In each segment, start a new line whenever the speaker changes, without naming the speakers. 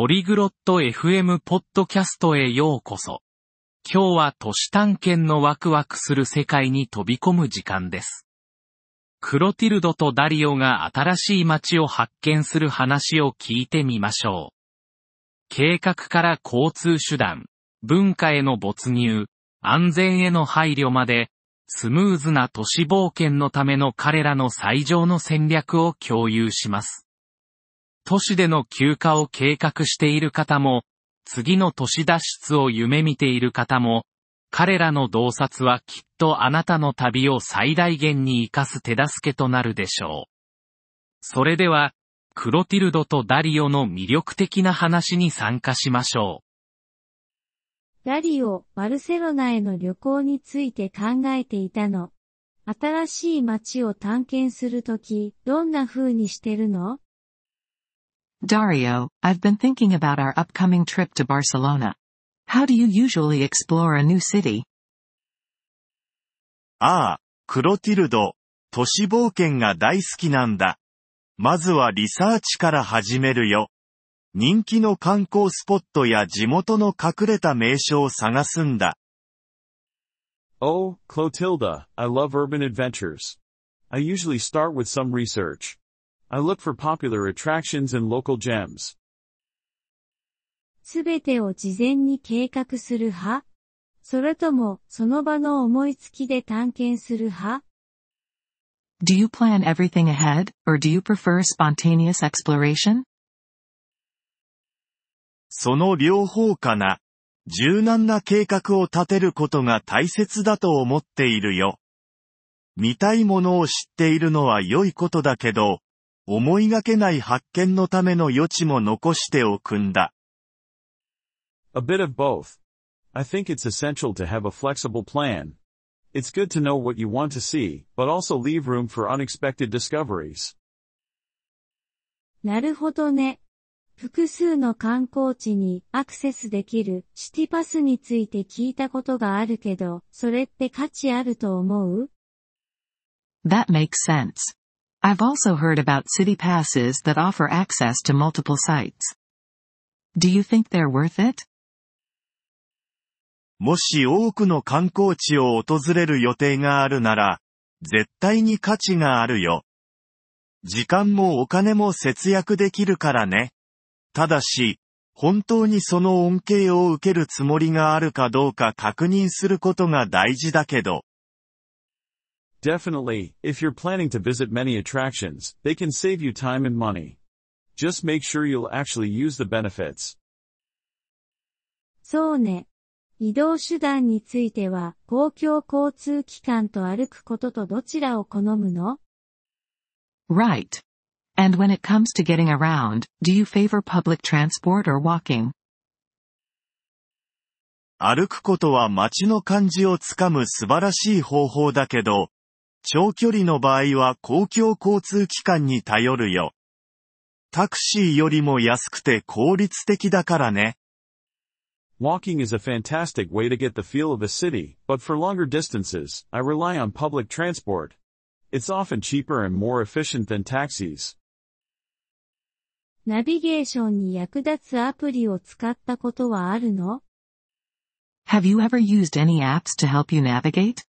ポリグロット FM ポッドキャストへようこそ。今日は都市探検のワクワクする世界に飛び込む時間です。クロティルドとダリオが新しい街を発見する話を聞いてみましょう。計画から交通手段、文化への没入、安全への配慮まで、スムーズな都市冒険のための彼らの最上の戦略を共有します。都市での休暇を計画している方も、次の都市脱出を夢見ている方も、彼らの洞察はきっとあなたの旅を最大限に活かす手助けとなるでしょう。それでは、クロティルドとダリオの魅力的な話に参加しましょう
ダリオ、バルセロナへの旅行について考えていたの。新しい街を探検するとき、どんな風にしてるの？
Dario, I've been thinking about our upcoming trip to Barcelona. How do you usually explore a new city?
ああ、クロティルド、都市冒険が大好きなんだ。まずはリサーチから始めるよ。人気の観光スポットや地元の隠れた名所を探すんだ。
Oh, Clotilda, I love urban adventures. I usually start with some research. I look for popular attractions and local gems.
すべてを事前に計画する派それとも、その場の思いつきで探検する派
Do you plan everything ahead, or do you prefer spontaneous exploration?
その両方かな。柔軟な計画を立てることが大切だと思っているよ。見たいものを知っているのは良いことだけど、思いがけない発見のための余地も残しておくんだ。
A bit of both. I think it's essential to have a flexible plan. It's good to know what you want to see, but also leave room for unexpected discoveries.
なるほどね。複数の観光地にアクセスできるシティパスについて聞いたことがあるけど、それって価値あると思う
That makes sense. I've also heard about city passes that offer access to multiple sites. Do you think they're worth it?
もし多くの観光地を訪れる予定があるなら、絶対に価値があるよ。時間もお金も節約できるからね。ただし、本当にその恩恵を受けるつもりがあるかどうか確認することが大事だけど、
Definitely, if you're planning to visit many attractions, they can save you time and money. Just make sure you'll actually use the benefits.
そうね。移動手段については、公共交通機関と歩くこととどちらを好むの
Right. And when it comes to getting around, do you favor public transport or walking?
歩くことは街の感じをつかむ素晴らしい方法だけど、 長距離の場合は公共交通機関に頼るよ。タクシーよりも安くて効率的だからね。
Walking is a fantastic way to get the feel of a city, but for longer distances, I rely on public transport. It's often cheaper and more efficient than taxis.
ナビゲーションに役立つアプリを使ったことはあるの
Have you ever used any apps to help you navigate?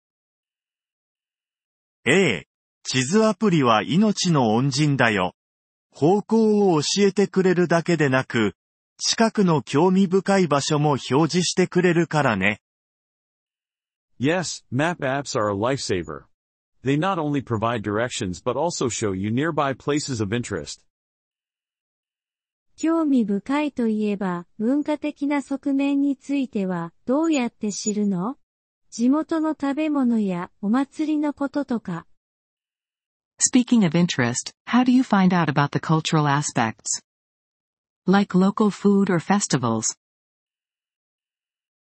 ええ。地図アプリは命の恩人だよ。方向を教えてくれるだけでなく、近くの興味深い場所も表示してくれるからね。
Yes, map apps are a lifesaver. They not only provide directions but also show you nearby places of interest.
興味深いといえば、文化的な側面については、どうやって知るの地元の食べ物やお祭りのこととか。
Speaking of interest, how do you find out about the cultural aspects? Like local food or festivals.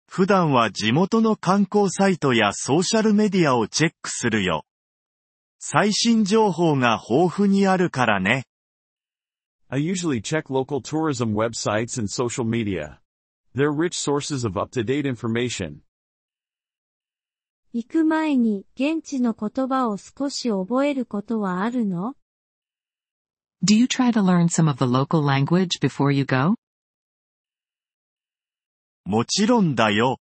普段は地元の観光サイトやソーシャルメディアをチェックするよ。最新情報が豊富にあるからね。
I usually check local tourism websites and social media. They're rich sources of up-to-date information.
行く前に現地の言葉を少し覚えることはあるの
Do you try to learn some of the local language before you go?
もちろんだよ。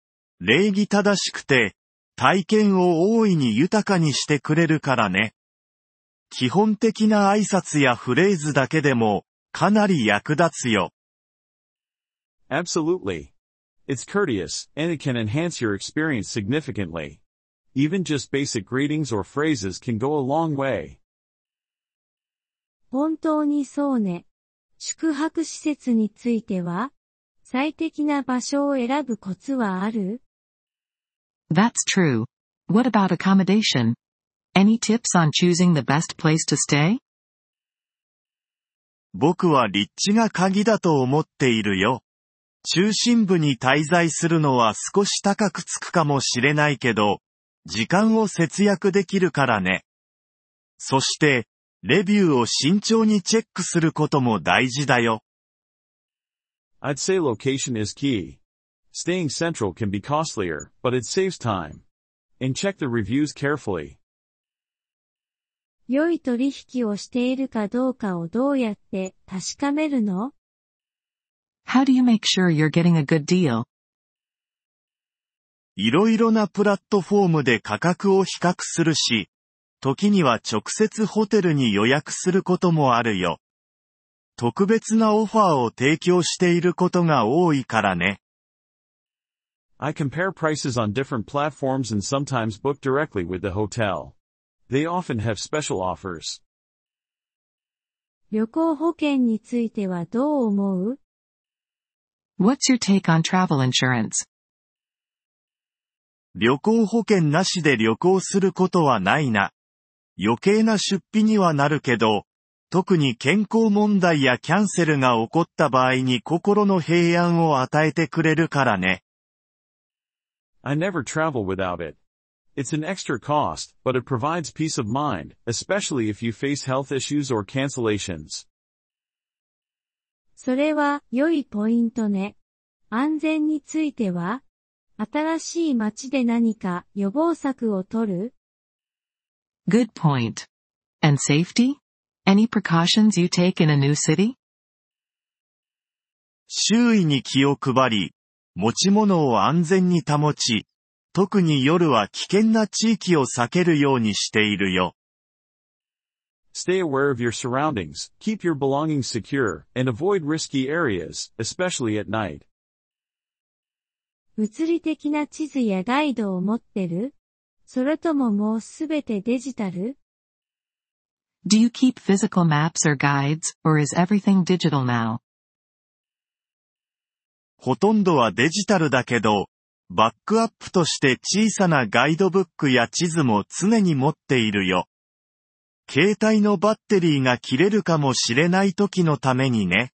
礼儀正しくて、体験を大いに豊かにしてくれるからね。基本的な挨拶やフレーズだけでも、かなり役立つよ。
Absolutely. It's courteous, and it can enhance your experience significantly. Even just basic greetings or phrases can go a long way.
本当にそうね。宿泊施設については最適な場所を選ぶコツはある
That's true. What about accommodation? Any tips on choosing the best place to stay?
僕は立地が鍵だと思っているよ。中心部に滞在するのは少し高くつくかもしれないけど、時間を節約できるからね。そして、レビューを慎重にチェックすることも大事だよ。
I'd say location is key. Staying central can be costlier, but it saves time. And check the reviews carefully.
良い取引をしているかどうかをどうやって確かめるの
How do you make sure you're getting a good deal?
いろいろなプラットフォームで価格を比較するし、時には直接ホテルに予約することもあるよ。特別なオファーを提供していることが多いからね。
I compare prices on different platforms and sometimes book directly with the hotel. They often have special offers.
旅行保険についてはどう思う
What's your take on travel insurance?
旅行保険なしで旅行することはないな。余計な出費にはなるけど、特に健康問題やキャンセルが起こった場合に心の平安を与えてくれるからね。
I never travel without it. It's an extra cost, but it provides peace of mind, especially if you face health issues or cancellations.
それは良いポイントね。安全については新しい街で何か予防策を取る
Good point. And safety? Any precautions you take in a new city?
周囲に気を配り、持ち物を安全に保ち、特に夜は危険な地域を避けるようにしているよ。
Stay aware of your surroundings, keep your belongings secure, and avoid risky areas, especially at night.
物理的な地図やガイドを持ってる？それとももうすべてデジタル
？Do you keep physical maps or guides, or is everything digital now?
ほとんどはデジタルだけど、バックアップとして小さなガイドブックや地図も常に持っているよ。携帯のバッテリーが切れるかもしれない時のためにね。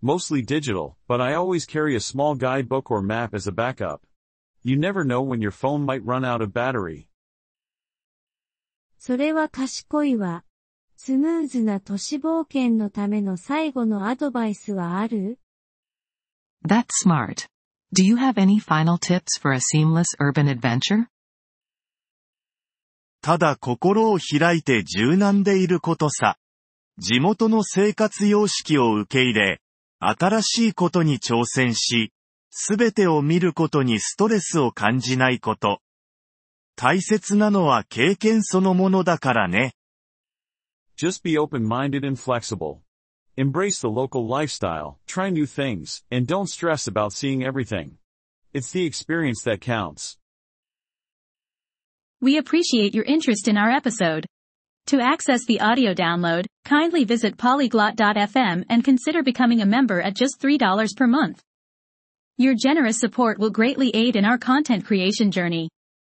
Mostly digital, but I always carry a small guidebook or map as a backup. You never know when your phone might run out of battery.
それは賢いわ。スムーズな都市冒険のための最後のアドバイスはある
That's smart. Do you have any final tips for a seamless urban adventure?
ただ心を開いて柔軟でいることさ。地元の生活様式を受け入れ、新しいことに挑戦し、すべてを見ることにストレスを感じないこと。大切なのは経験そのものだからね。
Just be open-minded and flexible. Embrace the local lifestyle, try new things, and don't stress about seeing everything. It's the experience that counts.
We appreciate your interest in our episode. To access the audio download, kindly visit polyglot.fm and consider becoming a member at just $3 per month. Your generous support will greatly aid in our content creation journey.